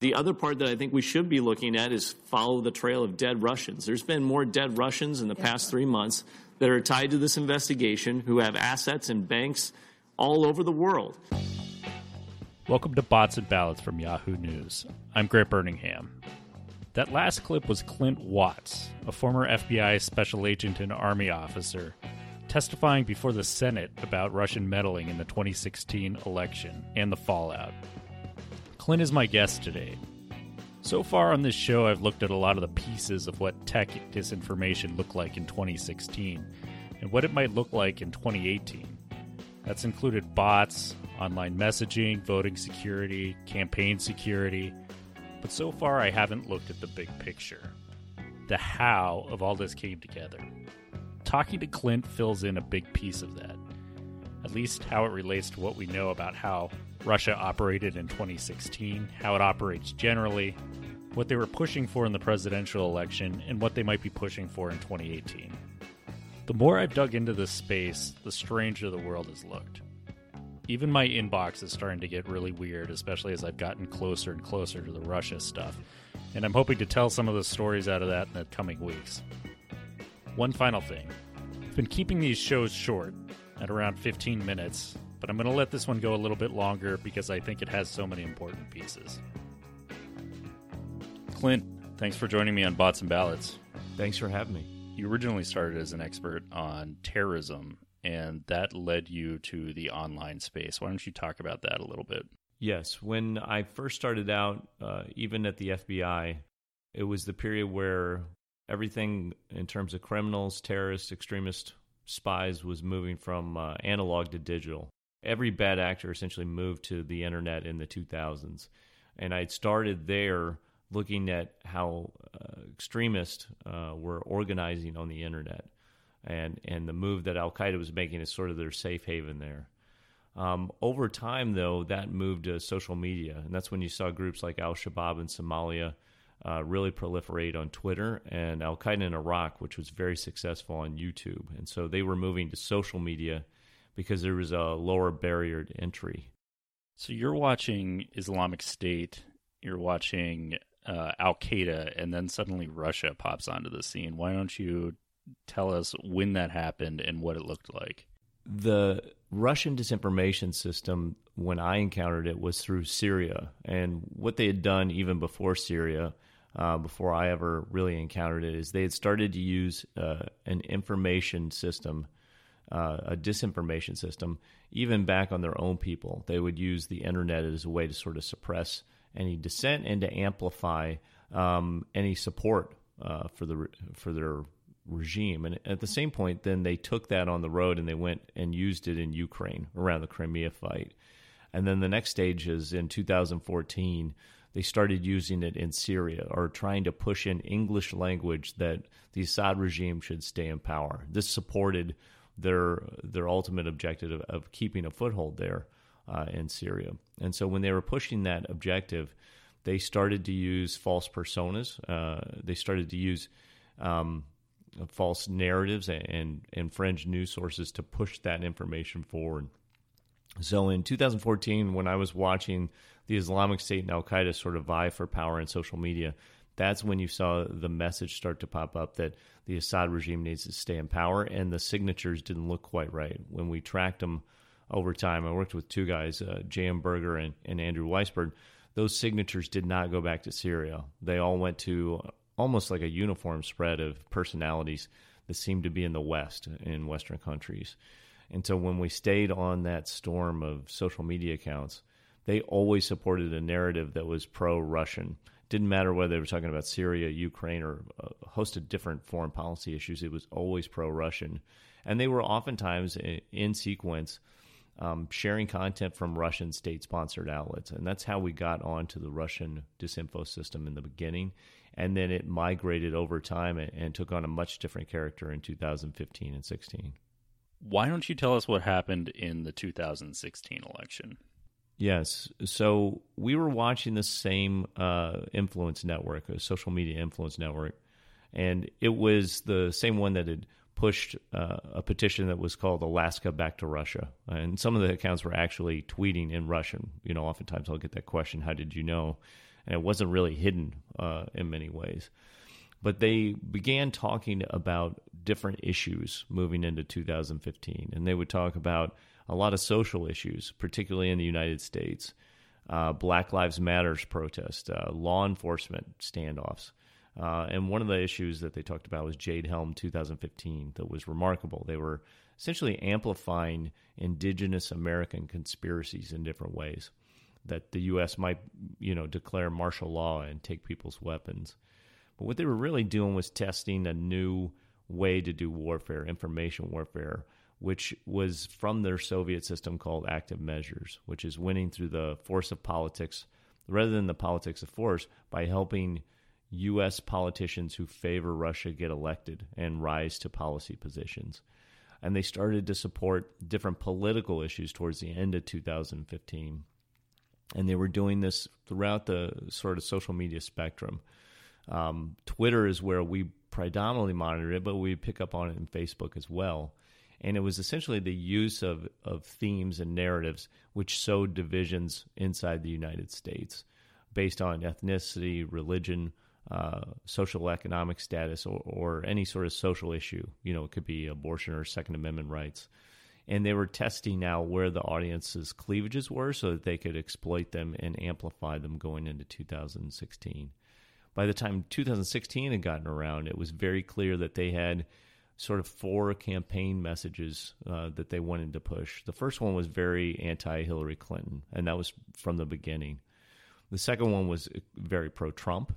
The other part that I think we should be looking at is follow the trail of dead Russians. There's been more dead Russians in the past three months that are tied to this investigation who have assets in banks all over the world. Welcome to Bots and Ballots from Yahoo News. I'm Grant Birmingham. That last clip was Clint Watts, a former FBI special agent and Army officer, testifying before the Senate about Russian meddling in the 2016 election and the fallout. Clint is my guest today. So far on this show, I've looked at a lot of the pieces of what tech disinformation looked like in 2016 and what it might look like in 2018. That's included bots, online messaging, voting security, campaign security. But so far, I haven't looked at the big picture the how of all this came together. Talking to Clint fills in a big piece of that, at least how it relates to what we know about how Russia operated in 2016, how it operates generally, what they were pushing for in the presidential election, and what they might be pushing for in 2018. The more I've dug into this space, the stranger the world has looked. Even my inbox is starting to get really weird, especially as I've gotten closer and closer to the Russia stuff. And I'm hoping to tell some of the stories out of that in the coming weeks. One final thing I've been keeping these shows short, at around 15 minutes, but I'm going to let this one go a little bit longer because I think it has so many important pieces. Clint, thanks for joining me on Bots and Ballots. Thanks for having me. You originally started as an expert on terrorism, and that led you to the online space. Why don't you talk about that a little bit? Yes. When I first started out, uh, even at the FBI, it was the period where everything in terms of criminals, terrorists, extremists, spies was moving from uh, analog to digital every bad actor essentially moved to the internet in the 2000s. And I started there looking at how uh, extremists uh, were organizing on the internet. And, and the move that Al Qaeda was making is sort of their safe haven there. Um, over time, though, that moved to social media. And that's when you saw groups like Al Shabaab in Somalia uh, really proliferate on Twitter and Al Qaeda in Iraq, which was very successful on YouTube. And so they were moving to social media because there was a lower barrier to entry. So you're watching Islamic State, you're watching uh, Al Qaeda, and then suddenly Russia pops onto the scene. Why don't you tell us when that happened and what it looked like? The Russian disinformation system, when I encountered it, was through Syria. And what they had done even before Syria, uh, before I ever really encountered it, is they had started to use uh, an information system uh, a disinformation system, even back on their own people. They would use the internet as a way to sort of suppress any dissent and to amplify um, any support uh, for the for their regime. And at the same point, then they took that on the road and they went and used it in Ukraine around the Crimea fight. And then the next stage is in 2014 they started using it in Syria or trying to push in English language that the Assad regime should stay in power. This supported their their ultimate objective of, of keeping a foothold there uh, in Syria. And so when they were pushing that objective, they started to use false personas. Uh, they started to use um, false narratives and, and fringe news sources to push that information forward. So in 2014, when I was watching the Islamic State and Al Qaeda sort of vie for power in social media, that's when you saw the message start to pop up that the Assad regime needs to stay in power, and the signatures didn't look quite right. When we tracked them over time, I worked with two guys, uh, J.M. Berger and, and Andrew Weisburd. Those signatures did not go back to Syria. They all went to almost like a uniform spread of personalities that seemed to be in the West, in Western countries. And so when we stayed on that storm of social media accounts, they always supported a narrative that was pro Russian didn't matter whether they were talking about Syria, Ukraine, or a host of different foreign policy issues. It was always pro Russian. And they were oftentimes in sequence um, sharing content from Russian state sponsored outlets. And that's how we got onto the Russian disinfo system in the beginning. And then it migrated over time and, and took on a much different character in 2015 and 16. Why don't you tell us what happened in the 2016 election? Yes. So we were watching the same uh, influence network, a social media influence network, and it was the same one that had pushed uh, a petition that was called Alaska Back to Russia. And some of the accounts were actually tweeting in Russian. You know, oftentimes I'll get that question, How did you know? and it wasn't really hidden uh, in many ways. But they began talking about different issues moving into 2015, and they would talk about a lot of social issues, particularly in the United States. Uh, Black Lives Matters protest, uh, law enforcement standoffs. Uh, and one of the issues that they talked about was Jade Helm 2015 that was remarkable. They were essentially amplifying indigenous American conspiracies in different ways. That the U.S. might, you know, declare martial law and take people's weapons. But what they were really doing was testing a new way to do warfare, information warfare, which was from their Soviet system called active measures, which is winning through the force of politics rather than the politics of force by helping U.S. politicians who favor Russia get elected and rise to policy positions. And they started to support different political issues towards the end of 2015. And they were doing this throughout the sort of social media spectrum. Um, Twitter is where we predominantly monitor it, but we pick up on it in Facebook as well. And it was essentially the use of, of themes and narratives which sowed divisions inside the United States based on ethnicity, religion, uh, social economic status, or, or any sort of social issue. You know, it could be abortion or Second Amendment rights. And they were testing now where the audience's cleavages were so that they could exploit them and amplify them going into 2016. By the time 2016 had gotten around, it was very clear that they had sort of four campaign messages uh, that they wanted to push. The first one was very anti Hillary Clinton, and that was from the beginning. The second one was very pro Trump,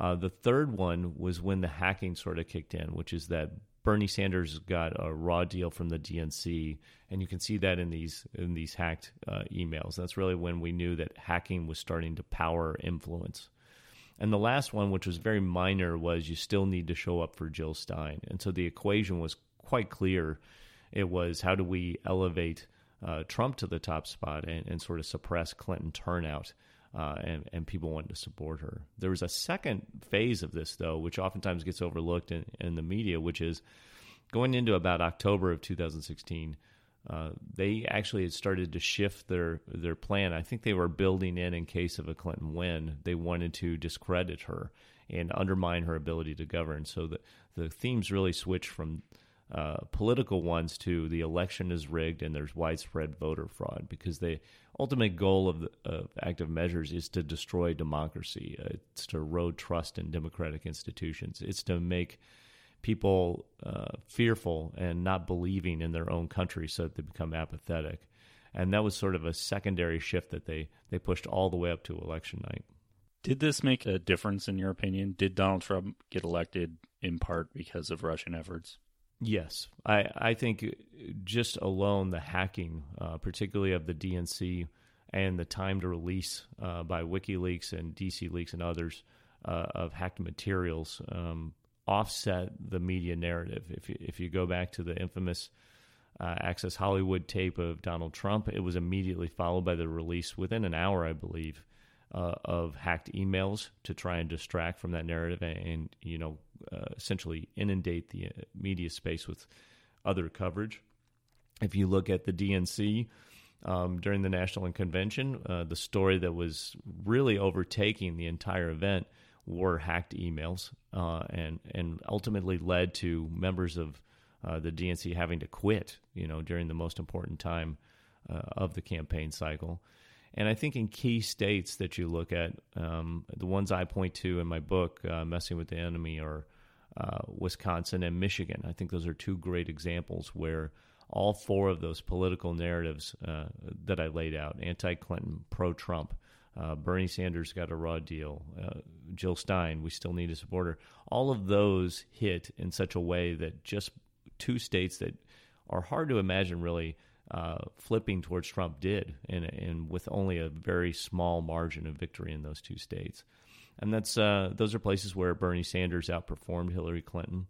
uh, the third one was when the hacking sort of kicked in, which is that Bernie Sanders got a raw deal from the DNC, and you can see that in these in these hacked uh, emails. That's really when we knew that hacking was starting to power influence. And the last one, which was very minor, was you still need to show up for Jill Stein. And so the equation was quite clear. It was how do we elevate uh, Trump to the top spot and, and sort of suppress Clinton turnout uh, and, and people wanted to support her. There was a second phase of this, though, which oftentimes gets overlooked in, in the media, which is going into about October of 2016. Uh, they actually had started to shift their their plan. I think they were building in in case of a Clinton win. They wanted to discredit her and undermine her ability to govern. So the the themes really switched from uh, political ones to the election is rigged and there's widespread voter fraud because the ultimate goal of, the, of active measures is to destroy democracy. Uh, it's to erode trust in democratic institutions. It's to make people uh, fearful and not believing in their own country so that they become apathetic. And that was sort of a secondary shift that they, they pushed all the way up to election night. Did this make a difference in your opinion? Did Donald Trump get elected in part because of Russian efforts? Yes, I, I think just alone the hacking, uh, particularly of the DNC and the time to release uh, by WikiLeaks and DC Leaks and others uh, of hacked materials um, offset the media narrative. If you, if you go back to the infamous uh, Access Hollywood tape of Donald Trump, it was immediately followed by the release within an hour, I believe, uh, of hacked emails to try and distract from that narrative and, and you know uh, essentially inundate the uh, media space with other coverage. If you look at the DNC um, during the national convention, uh, the story that was really overtaking the entire event were hacked emails, uh, and and ultimately led to members of uh, the DNC having to quit. You know, during the most important time of the campaign cycle. And I think in key states that you look at, um, the ones I point to in my book, uh, Messing with the Enemy, are uh, Wisconsin and Michigan. I think those are two great examples where all four of those political narratives uh, that I laid out anti Clinton, pro Trump, uh, Bernie Sanders got a raw deal, uh, Jill Stein, we still need a supporter. All of those hit in such a way that just two states that are hard to imagine really uh, flipping towards Trump did, and, and with only a very small margin of victory in those two states. And that's uh, those are places where Bernie Sanders outperformed Hillary Clinton.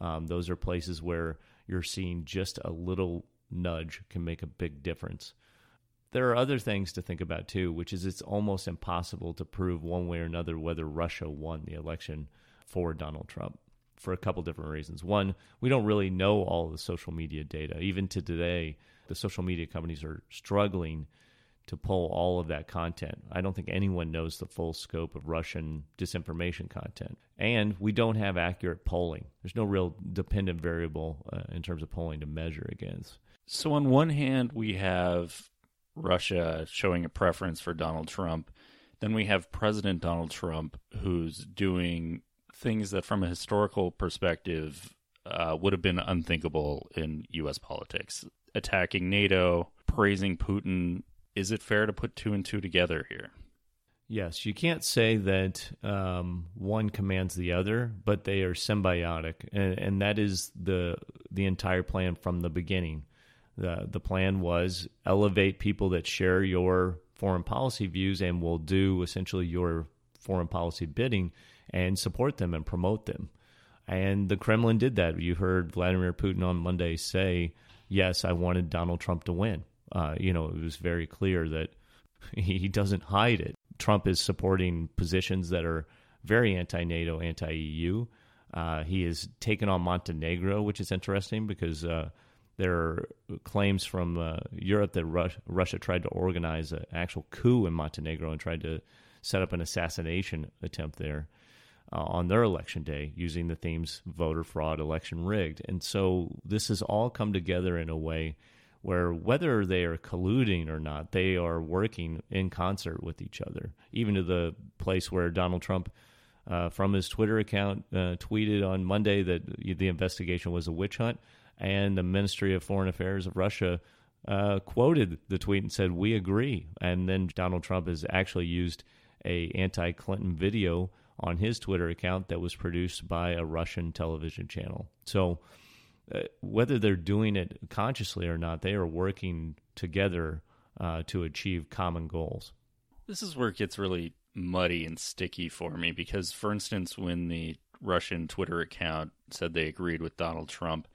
Um, those are places where you're seeing just a little nudge can make a big difference. There are other things to think about too, which is it's almost impossible to prove one way or another whether Russia won the election for Donald Trump for a couple different reasons. One, we don't really know all the social media data. Even to today, the social media companies are struggling to pull all of that content. I don't think anyone knows the full scope of Russian disinformation content. And we don't have accurate polling. There's no real dependent variable uh, in terms of polling to measure against. So, on one hand, we have Russia showing a preference for Donald Trump. Then we have President Donald Trump, who's doing things that, from a historical perspective, uh, would have been unthinkable in U.S. politics. Attacking NATO, praising Putin. Is it fair to put two and two together here? Yes, you can't say that um, one commands the other, but they are symbiotic, and, and that is the the entire plan from the beginning. The The plan was elevate people that share your foreign policy views and will do essentially your foreign policy bidding and support them and promote them. And the Kremlin did that. You heard Vladimir Putin on Monday say, "Yes, I wanted Donald Trump to win." Uh, you know, it was very clear that he doesn't hide it. Trump is supporting positions that are very anti-NATO, anti-EU. Uh, he has taken on Montenegro, which is interesting because uh, there are claims from uh, Europe that Russia, tried to organize an actual coup in Montenegro and tried to set up an assassination attempt there uh, on their election day using the themes voter fraud, election rigged. And so this has all come together in a way where whether they are colluding or not, they are working in concert with each other, even to the place where Donald Trump. Uh, from his Twitter account, uh, tweeted on Monday that the investigation was a witch hunt and the Ministry of Foreign Affairs of Russia uh, quoted the tweet and said, "We agree." And then Donald Trump has actually used a anti-Clinton video on his Twitter account that was produced by a Russian television channel. So, uh, whether they're doing it consciously or not, they are working together uh, to achieve common goals. This is where it gets really muddy and sticky for me because, for instance, when the Russian Twitter account said they agreed with Donald Trump,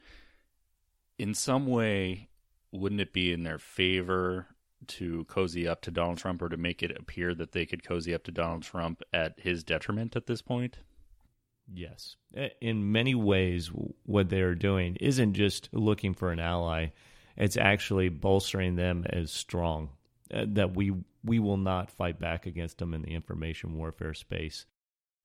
in some way, wouldn't it be in their favor to cozy up to Donald Trump or to make it appear that they could cozy up to Donald Trump at his detriment at this point? Yes. In many ways, what they're doing isn't just looking for an ally, it's actually bolstering them as strong. Uh, that we we will not fight back against them in the information warfare space.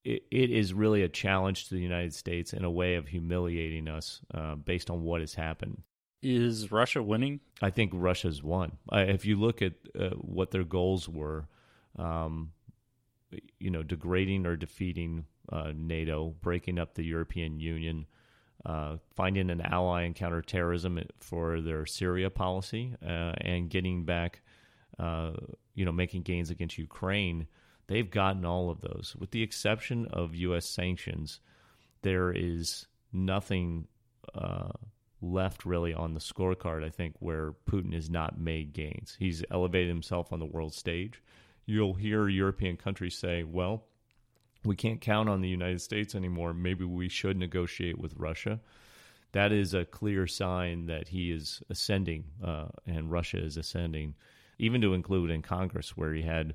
It, it is really a challenge to the United States and a way of humiliating us uh, based on what has happened. Is Russia winning? I think Russia's won. Uh, if you look at uh, what their goals were, um, you know, degrading or defeating uh, NATO, breaking up the European Union, uh, finding an ally in counterterrorism for their Syria policy, uh, and getting back, uh, you know, making gains against Ukraine. They've gotten all of those, with the exception of U.S. sanctions. There is nothing left really on the scorecard, I think, where Putin has not made gains. He's elevated himself on the world stage. You'll hear European countries say, well, we can't count on the United States anymore. Maybe we should negotiate with Russia. That is a clear sign that he is ascending uh, and Russia is ascending, even to include in Congress, where he had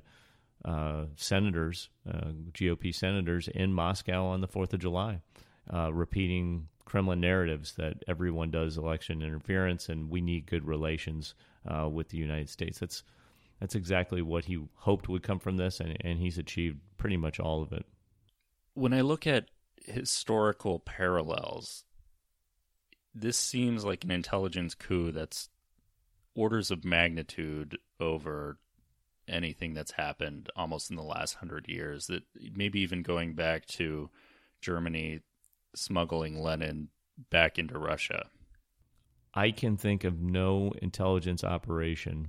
uh, senators, uh, GOP senators in Moscow on the 4th of July, uh, repeating Kremlin narratives that everyone does election interference and we need good relations uh, with the United States. That's that's exactly what he hoped would come from this, and, and he's achieved pretty much all of it. When I look at historical parallels, this seems like an intelligence coup that's orders of magnitude over anything that's happened almost in the last hundred years. That maybe even going back to Germany smuggling Lenin back into Russia? I can think of no intelligence operation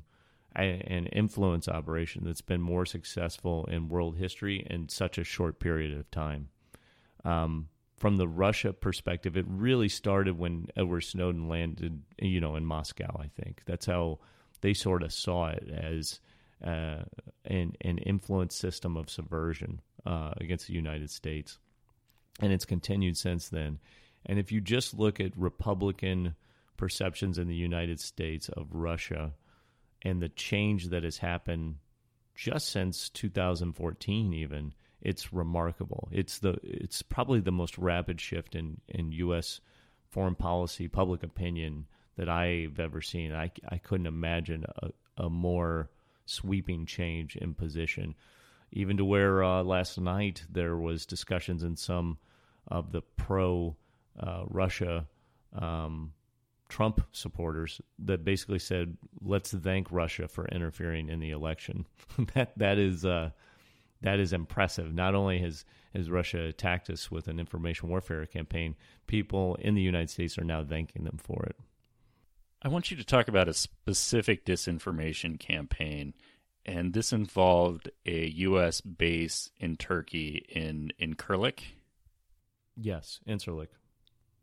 and influence operation that's been more successful in world history in such a short period of time. Um, from the Russia perspective, it really started when Edward Snowden landed, you know, in Moscow. I think that's how they sort of saw it as uh, an an influence system of subversion uh, against the United States. And it's continued since then. And if you just look at Republican perceptions in the United States of Russia and the change that has happened just since 2014 even it's remarkable. It's the it's probably the most rapid shift in in US foreign policy public opinion that I've ever seen. I I couldn't imagine a, a more sweeping change in position, even to where uh, last night there was discussions in some of the pro uh, Russia um, Trump supporters that basically said, "Let's thank Russia for interfering in the election." that that is uh, that is impressive. Not only has has Russia attacked us with an information warfare campaign, people in the United States are now thanking them for it. I want you to talk about a specific disinformation campaign, and this involved a U.S. base in Turkey in in Incirlik. Yes, Incirlik.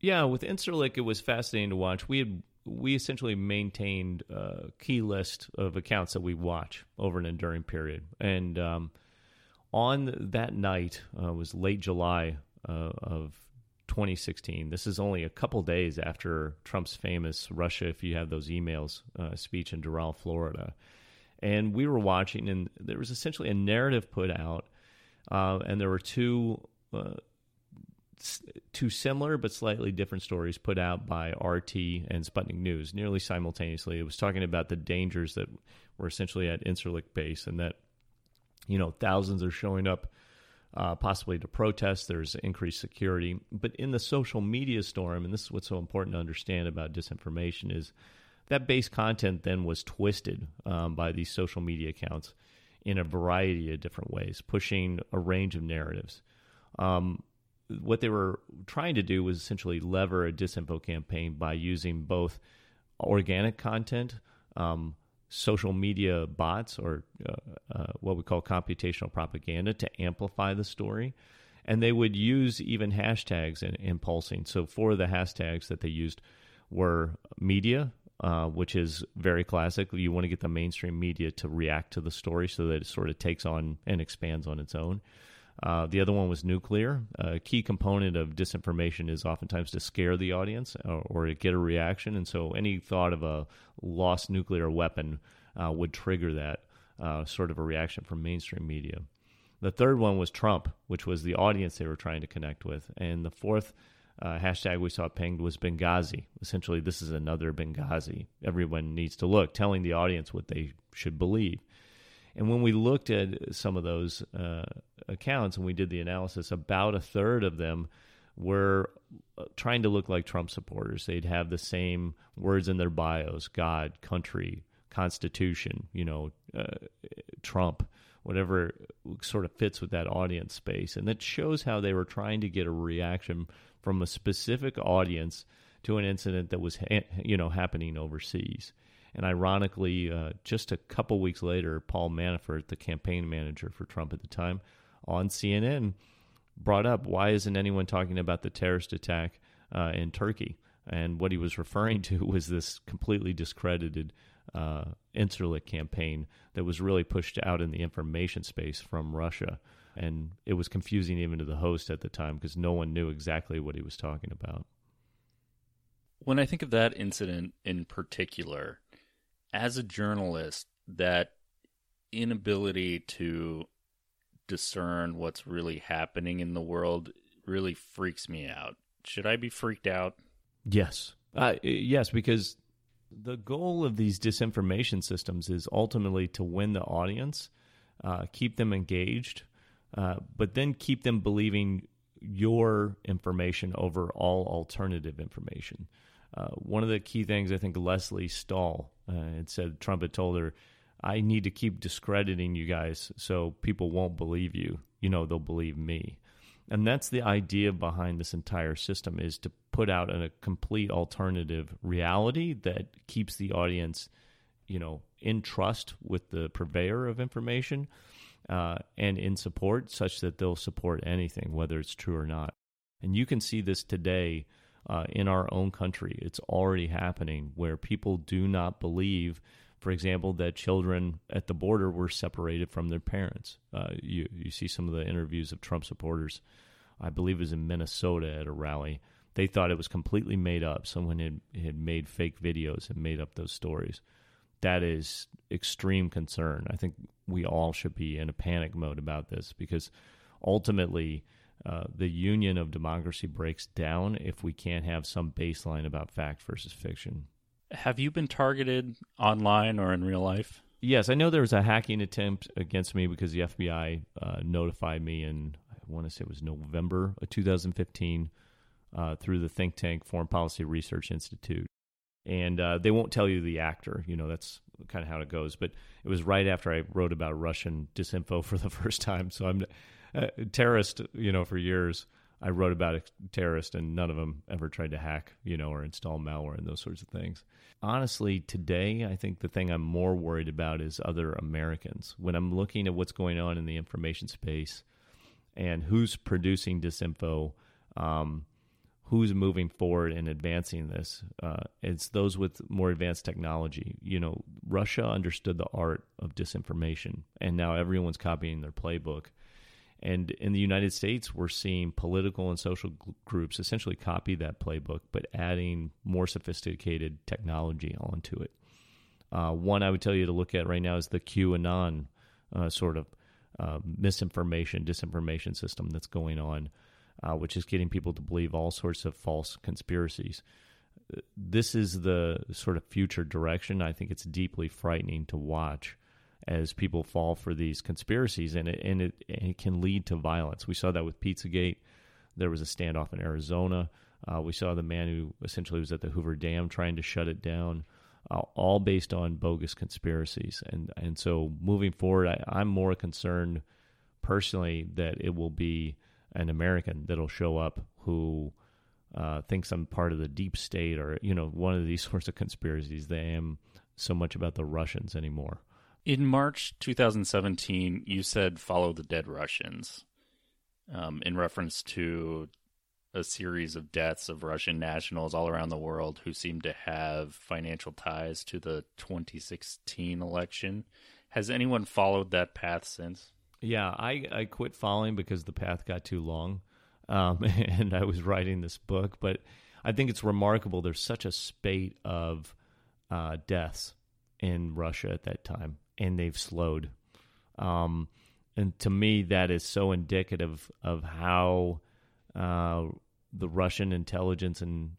Yeah, with Incirlik, it was fascinating to watch. We had we essentially maintained a key list of accounts that we watch over an enduring period, and um, on that night uh, was late July uh, of 2016. This is only a couple days after Trump's famous Russia, if you have those emails, uh, speech in Doral, Florida. And we were watching, and there was essentially a narrative put out, uh, and there were two uh, two similar but slightly different stories put out by RT and Sputnik News nearly simultaneously. It was talking about the dangers that were essentially at Incirlik base and that, you know, thousands are showing up uh, possibly to protest. There's increased security. But in the social media storm, and this is what's so important to understand about disinformation, is that base content then was twisted um, by these social media accounts in a variety of different ways, pushing a range of narratives. Um, what they were trying to do was essentially lever a disinfo campaign by using both organic content, um, social media bots, or uh, uh, what we call computational propaganda to amplify the story. And they would use even hashtags in pulsing. So, four of the hashtags that they used were media, uh, which is very classic. You want to get the mainstream media to react to the story so that it sort of takes on and expands on its own. Uh, the other one was nuclear. A key component of disinformation is oftentimes to scare the audience or, or to get a reaction. And so any thought of a lost nuclear weapon uh, would trigger that uh, sort of a reaction from mainstream media. The third one was Trump, which was the audience they were trying to connect with. And the fourth uh, hashtag we saw pinged was Benghazi. Essentially, this is another Benghazi. Everyone needs to look, telling the audience what they should believe. And when we looked at some of those uh, accounts and we did the analysis, about a third of them were uh, trying to look like Trump supporters. They'd have the same words in their bios God, country, constitution, you know, uh, Trump, whatever sort of fits with that audience space. And that shows how they were trying to get a reaction from a specific audience to an incident that was, you know, happening overseas. And ironically, uh, just a couple weeks later, Paul Manafort, the campaign manager for Trump at the time, on CNN brought up why isn't anyone talking about the terrorist attack uh, in Turkey? And what he was referring to was this completely discredited uh, campaign that was really pushed out in the information space from Russia. And it was confusing even to the host at the time because no one knew exactly what he was talking about. When I think of that incident in particular, as a journalist, that inability to discern what's really happening in the world really freaks me out. Should I be freaked out? Yes. Uh, yes, because the goal of these disinformation systems is ultimately to win the audience, uh, keep them engaged, uh, but then keep them believing your information over all alternative information. Uh, one of the key things I think Lesley Stahl uh, had said Trump had told her, I need to keep discrediting you guys so people won't believe you. You know, they'll believe me. And that's the idea behind this entire system is to put out a complete alternative reality that keeps the audience, you know, in trust with the purveyor of information uh, and in support such that they'll support anything, whether it's true or not. And you can see this today uh, in our own country. It's already happening where people do not believe, for example, that children at the border were separated from their parents. Uh, you, you see some of the interviews of Trump supporters, I believe it was in Minnesota at a rally. They thought it was completely made up. Someone had, had made fake videos and made up those stories. That is extreme concern. I think we all should be in a panic mode about this because ultimately, uh, the union of democracy breaks down if we can't have some baseline about fact versus fiction. Have you been targeted online or in real life? Yes, I know there was a hacking attempt against me because the FBI uh, notified me in, I want to say it was November of 2015 uh, through the think tank Foreign Policy Research Institute. And uh, they won't tell you the actor, you know, that's kind of how it goes. But it was right after I wrote about Russian disinfo for the first time. So I'm a terrorist, you know, for years. I wrote about a terrorist, and none of them ever tried to hack, you know, or install malware and those sorts of things. Honestly, today, I think the thing I'm more worried about is other Americans. When I'm looking at what's going on in the information space and who's producing disinfo, um, who's moving forward and advancing this, uh, it's those with more advanced technology. You know, Russia understood the art of disinformation, and now everyone's copying their playbook and in the United States, we're seeing political and social groups essentially copy that playbook, but adding more sophisticated technology onto it. Uh, one I would tell you to look at right now is the QAnon uh, sort of uh, misinformation, disinformation system that's going on, uh, which is getting people to believe all sorts of false conspiracies. This is the sort of future direction. I think it's deeply frightening to watch as people fall for these conspiracies, and it, and it, and it can lead to violence. We saw that with Pizzagate. There was a standoff in Arizona. Uh, we saw the man who essentially was at the Hoover Dam trying to shut it down, uh, all based on bogus conspiracies. And and so moving forward, I, I'm more concerned personally that it will be an American that'll show up who uh, thinks I'm part of the deep state or you know one of these sorts of conspiracies. They am so much about the Russians anymore. In March 2017, you said follow the dead Russians um, in reference to a series of deaths of Russian nationals all around the world who seem to have financial ties to the 2016 election. Has anyone followed that path since? Yeah, I, I quit following because the path got too long. Um, and I was writing this book, but I think it's remarkable. There's such a spate of uh, deaths in Russia at that time and they've slowed. Um, and to me, that is so indicative of how uh, the Russian intelligence and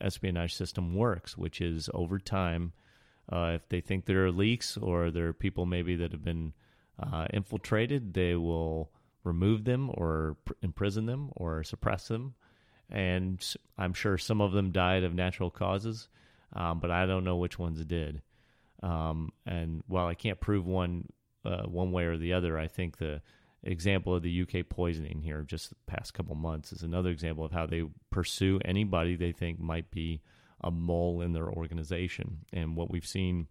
espionage system works, which is over time, uh, if they think there are leaks or there are people maybe that have been uh, infiltrated, they will remove them or pr- imprison them or suppress them. And I'm sure some of them died of natural causes, um, but I don't know which ones did. Um, and while I can't prove one uh, one way or the other, I think the example of the UK poisoning here just the past couple months is another example of how they pursue anybody they think might be a mole in their organization. And what we've seen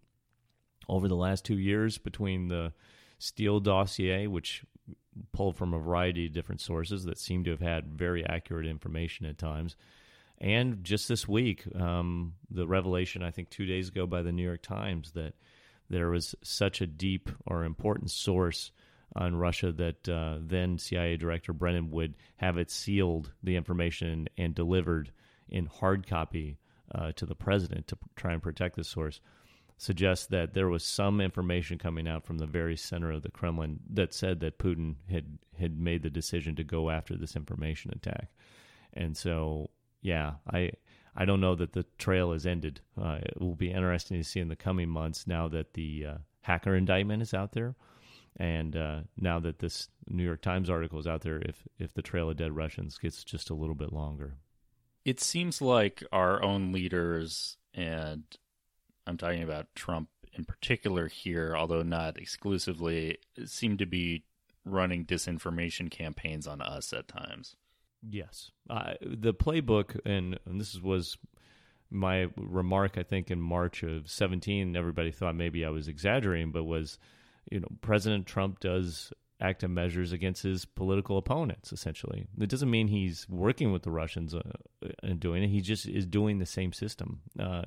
over the last two years between the Steele dossier, which pulled from a variety of different sources that seem to have had very accurate information at times, and just this week, um, the revelation, I think two days ago by the New York Times, that there was such a deep or important source on Russia that uh, then CIA Director Brennan would have it sealed, the information, and delivered in hard copy uh, to the president to try and protect the source, suggests that there was some information coming out from the very center of the Kremlin that said that Putin had had made the decision to go after this information attack. And so yeah, I I don't know that the trail has ended. Uh, it will be interesting to see in the coming months now that the uh, hacker indictment is out there, and uh, now that this New York Times article is out there, if if the trail of dead Russians gets just a little bit longer. It seems like our own leaders, and I'm talking about Trump in particular here, although not exclusively, seem to be running disinformation campaigns on us at times. Yes, uh, the playbook, and, and this was my remark. I think in March of seventeen, everybody thought maybe I was exaggerating, but was you know President Trump does active measures against his political opponents. Essentially, it doesn't mean he's working with the Russians uh, and doing it. He just is doing the same system uh,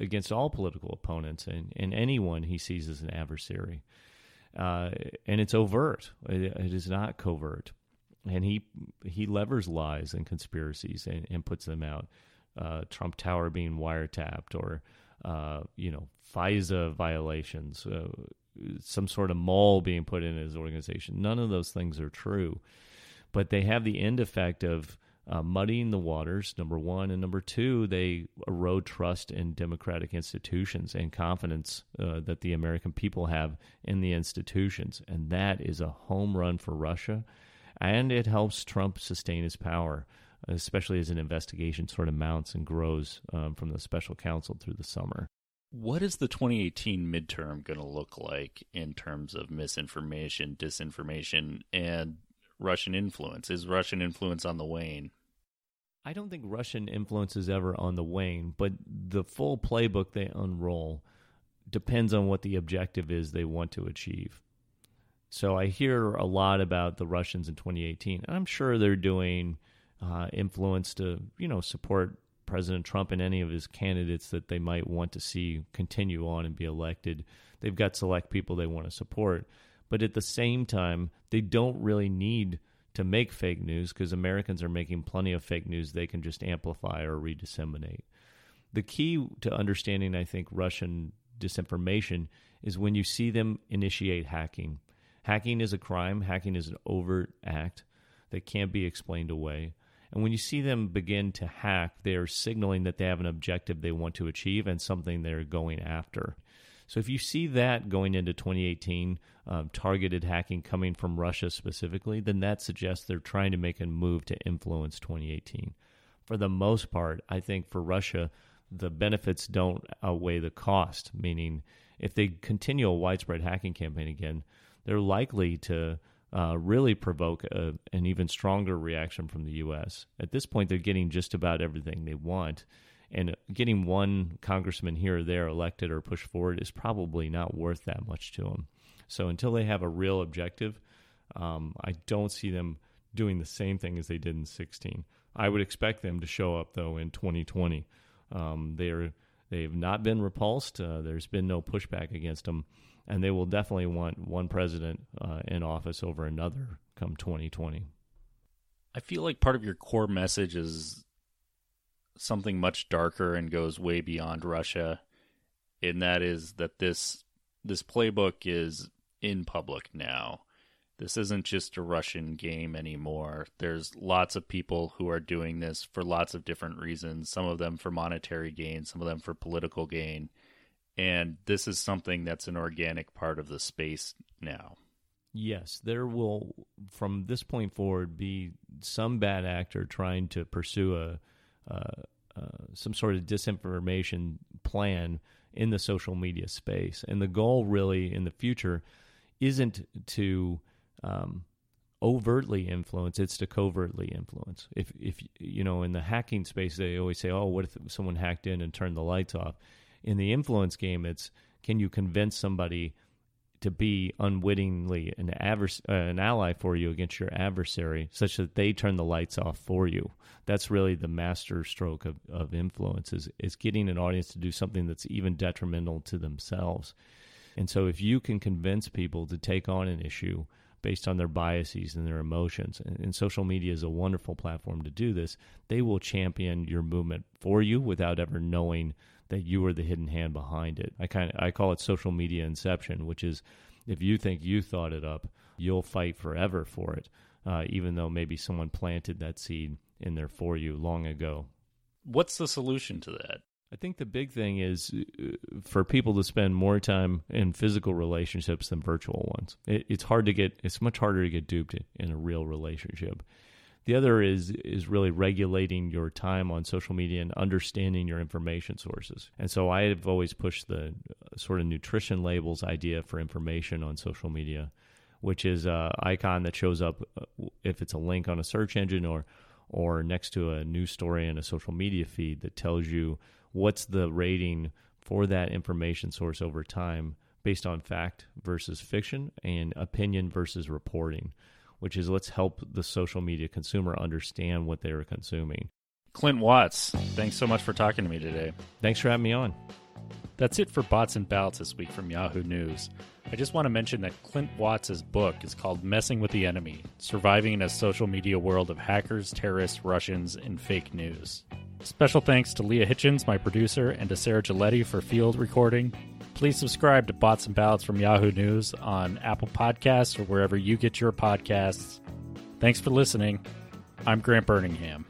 against all political opponents and, and anyone he sees as an adversary. Uh, and it's overt. It, it is not covert and he he levers lies and conspiracies and, and puts them out. Uh, Trump Tower being wiretapped, or uh, you know FISA violations, uh, some sort of mall being put in his organization. None of those things are true, but they have the end effect of uh, muddying the waters, number one. And number two, they erode trust in democratic institutions and confidence uh, that the American people have in the institutions. And that is a home run for Russia. And it helps Trump sustain his power, especially as an investigation sort of mounts and grows um, from the special counsel through the summer. What is the 2018 midterm going to look like in terms of misinformation, disinformation, and Russian influence? Is Russian influence on the wane? I don't think Russian influence is ever on the wane, but the full playbook they unroll depends on what the objective is they want to achieve. So I hear a lot about the Russians in 2018, and I'm sure they're doing uh, influence to you know support President Trump and any of his candidates that they might want to see continue on and be elected. They've got select people they want to support, but at the same time, they don't really need to make fake news because Americans are making plenty of fake news they can just amplify or redisseminate. The key to understanding, I think, Russian disinformation is when you see them initiate hacking. Hacking is a crime, hacking is an overt act that can't be explained away. And when you see them begin to hack, they are signaling that they have an objective they want to achieve and something they're going after. So if you see that going into 2018, um, targeted hacking coming from Russia specifically, then that suggests they're trying to make a move to influence 2018. For the most part, I think for Russia, the benefits don't outweigh the cost, meaning if they continue a widespread hacking campaign again, they're likely to uh, really provoke a, an even stronger reaction from the U.S. At this point, they're getting just about everything they want and getting one congressman here or there elected or pushed forward is probably not worth that much to them. So until they have a real objective, um, I don't see them doing the same thing as they did in 16. I would expect them to show up though in 2020. Um, they're they've not been repulsed. Uh, there's been no pushback against them, and they will definitely want one president uh, in office over another come 2020. I feel like part of your core message is something much darker and goes way beyond Russia, and that is that this this playbook is in public now. This isn't just a Russian game anymore. There's lots of people who are doing this for lots of different reasons, some of them for monetary gain, some of them for political gain. And this is something that's an organic part of the space now. Yes, there will, from this point forward, be some bad actor trying to pursue a uh, uh, some sort of disinformation plan in the social media space. And the goal, really, in the future, isn't to um, overtly influence; it's to covertly influence. If, if you know, in the hacking space, they always say, "Oh, what if someone hacked in and turned the lights off?" In the influence game, it's can you convince somebody to be unwittingly an advers- uh, an ally for you against your adversary, such that they turn the lights off for you. That's really the master stroke of, of influence is, is getting an audience to do something that's even detrimental to themselves. And so if you can convince people to take on an issue based on their biases and their emotions, and, and social media is a wonderful platform to do this, they will champion your movement for you without ever knowing that you are the hidden hand behind it. I kind of I call it social media inception, which is if you think you thought it up, you'll fight forever for it, uh, even though maybe someone planted that seed in there for you long ago. What's the solution to that? I think the big thing is uh, for people to spend more time in physical relationships than virtual ones. It, it's hard to get. It's much harder to get duped in a real relationship. The other is is really regulating your time on social media and understanding your information sources. And so I have always pushed the uh, sort of nutrition labels idea for information on social media, which is a icon that shows up uh, if it's a link on a search engine or or next to a news story in a social media feed that tells you what's the rating for that information source over time based on fact versus fiction and opinion versus reporting which is let's help the social media consumer understand what they're consuming. Clint Watts, thanks so much for talking to me today. Thanks for having me on. That's it for Bots and Ballots this week from Yahoo News. I just want to mention that Clint Watts' book is called Messing with the Enemy Surviving in a Social Media World of Hackers, Terrorists, Russians, and Fake News. Special thanks to Leah Hitchens, my producer, and to Sarah Giletti for field recording. Please subscribe to Bots and Ballots from Yahoo News on Apple Podcasts or wherever you get your podcasts. Thanks for listening. I'm Grant Birmingham.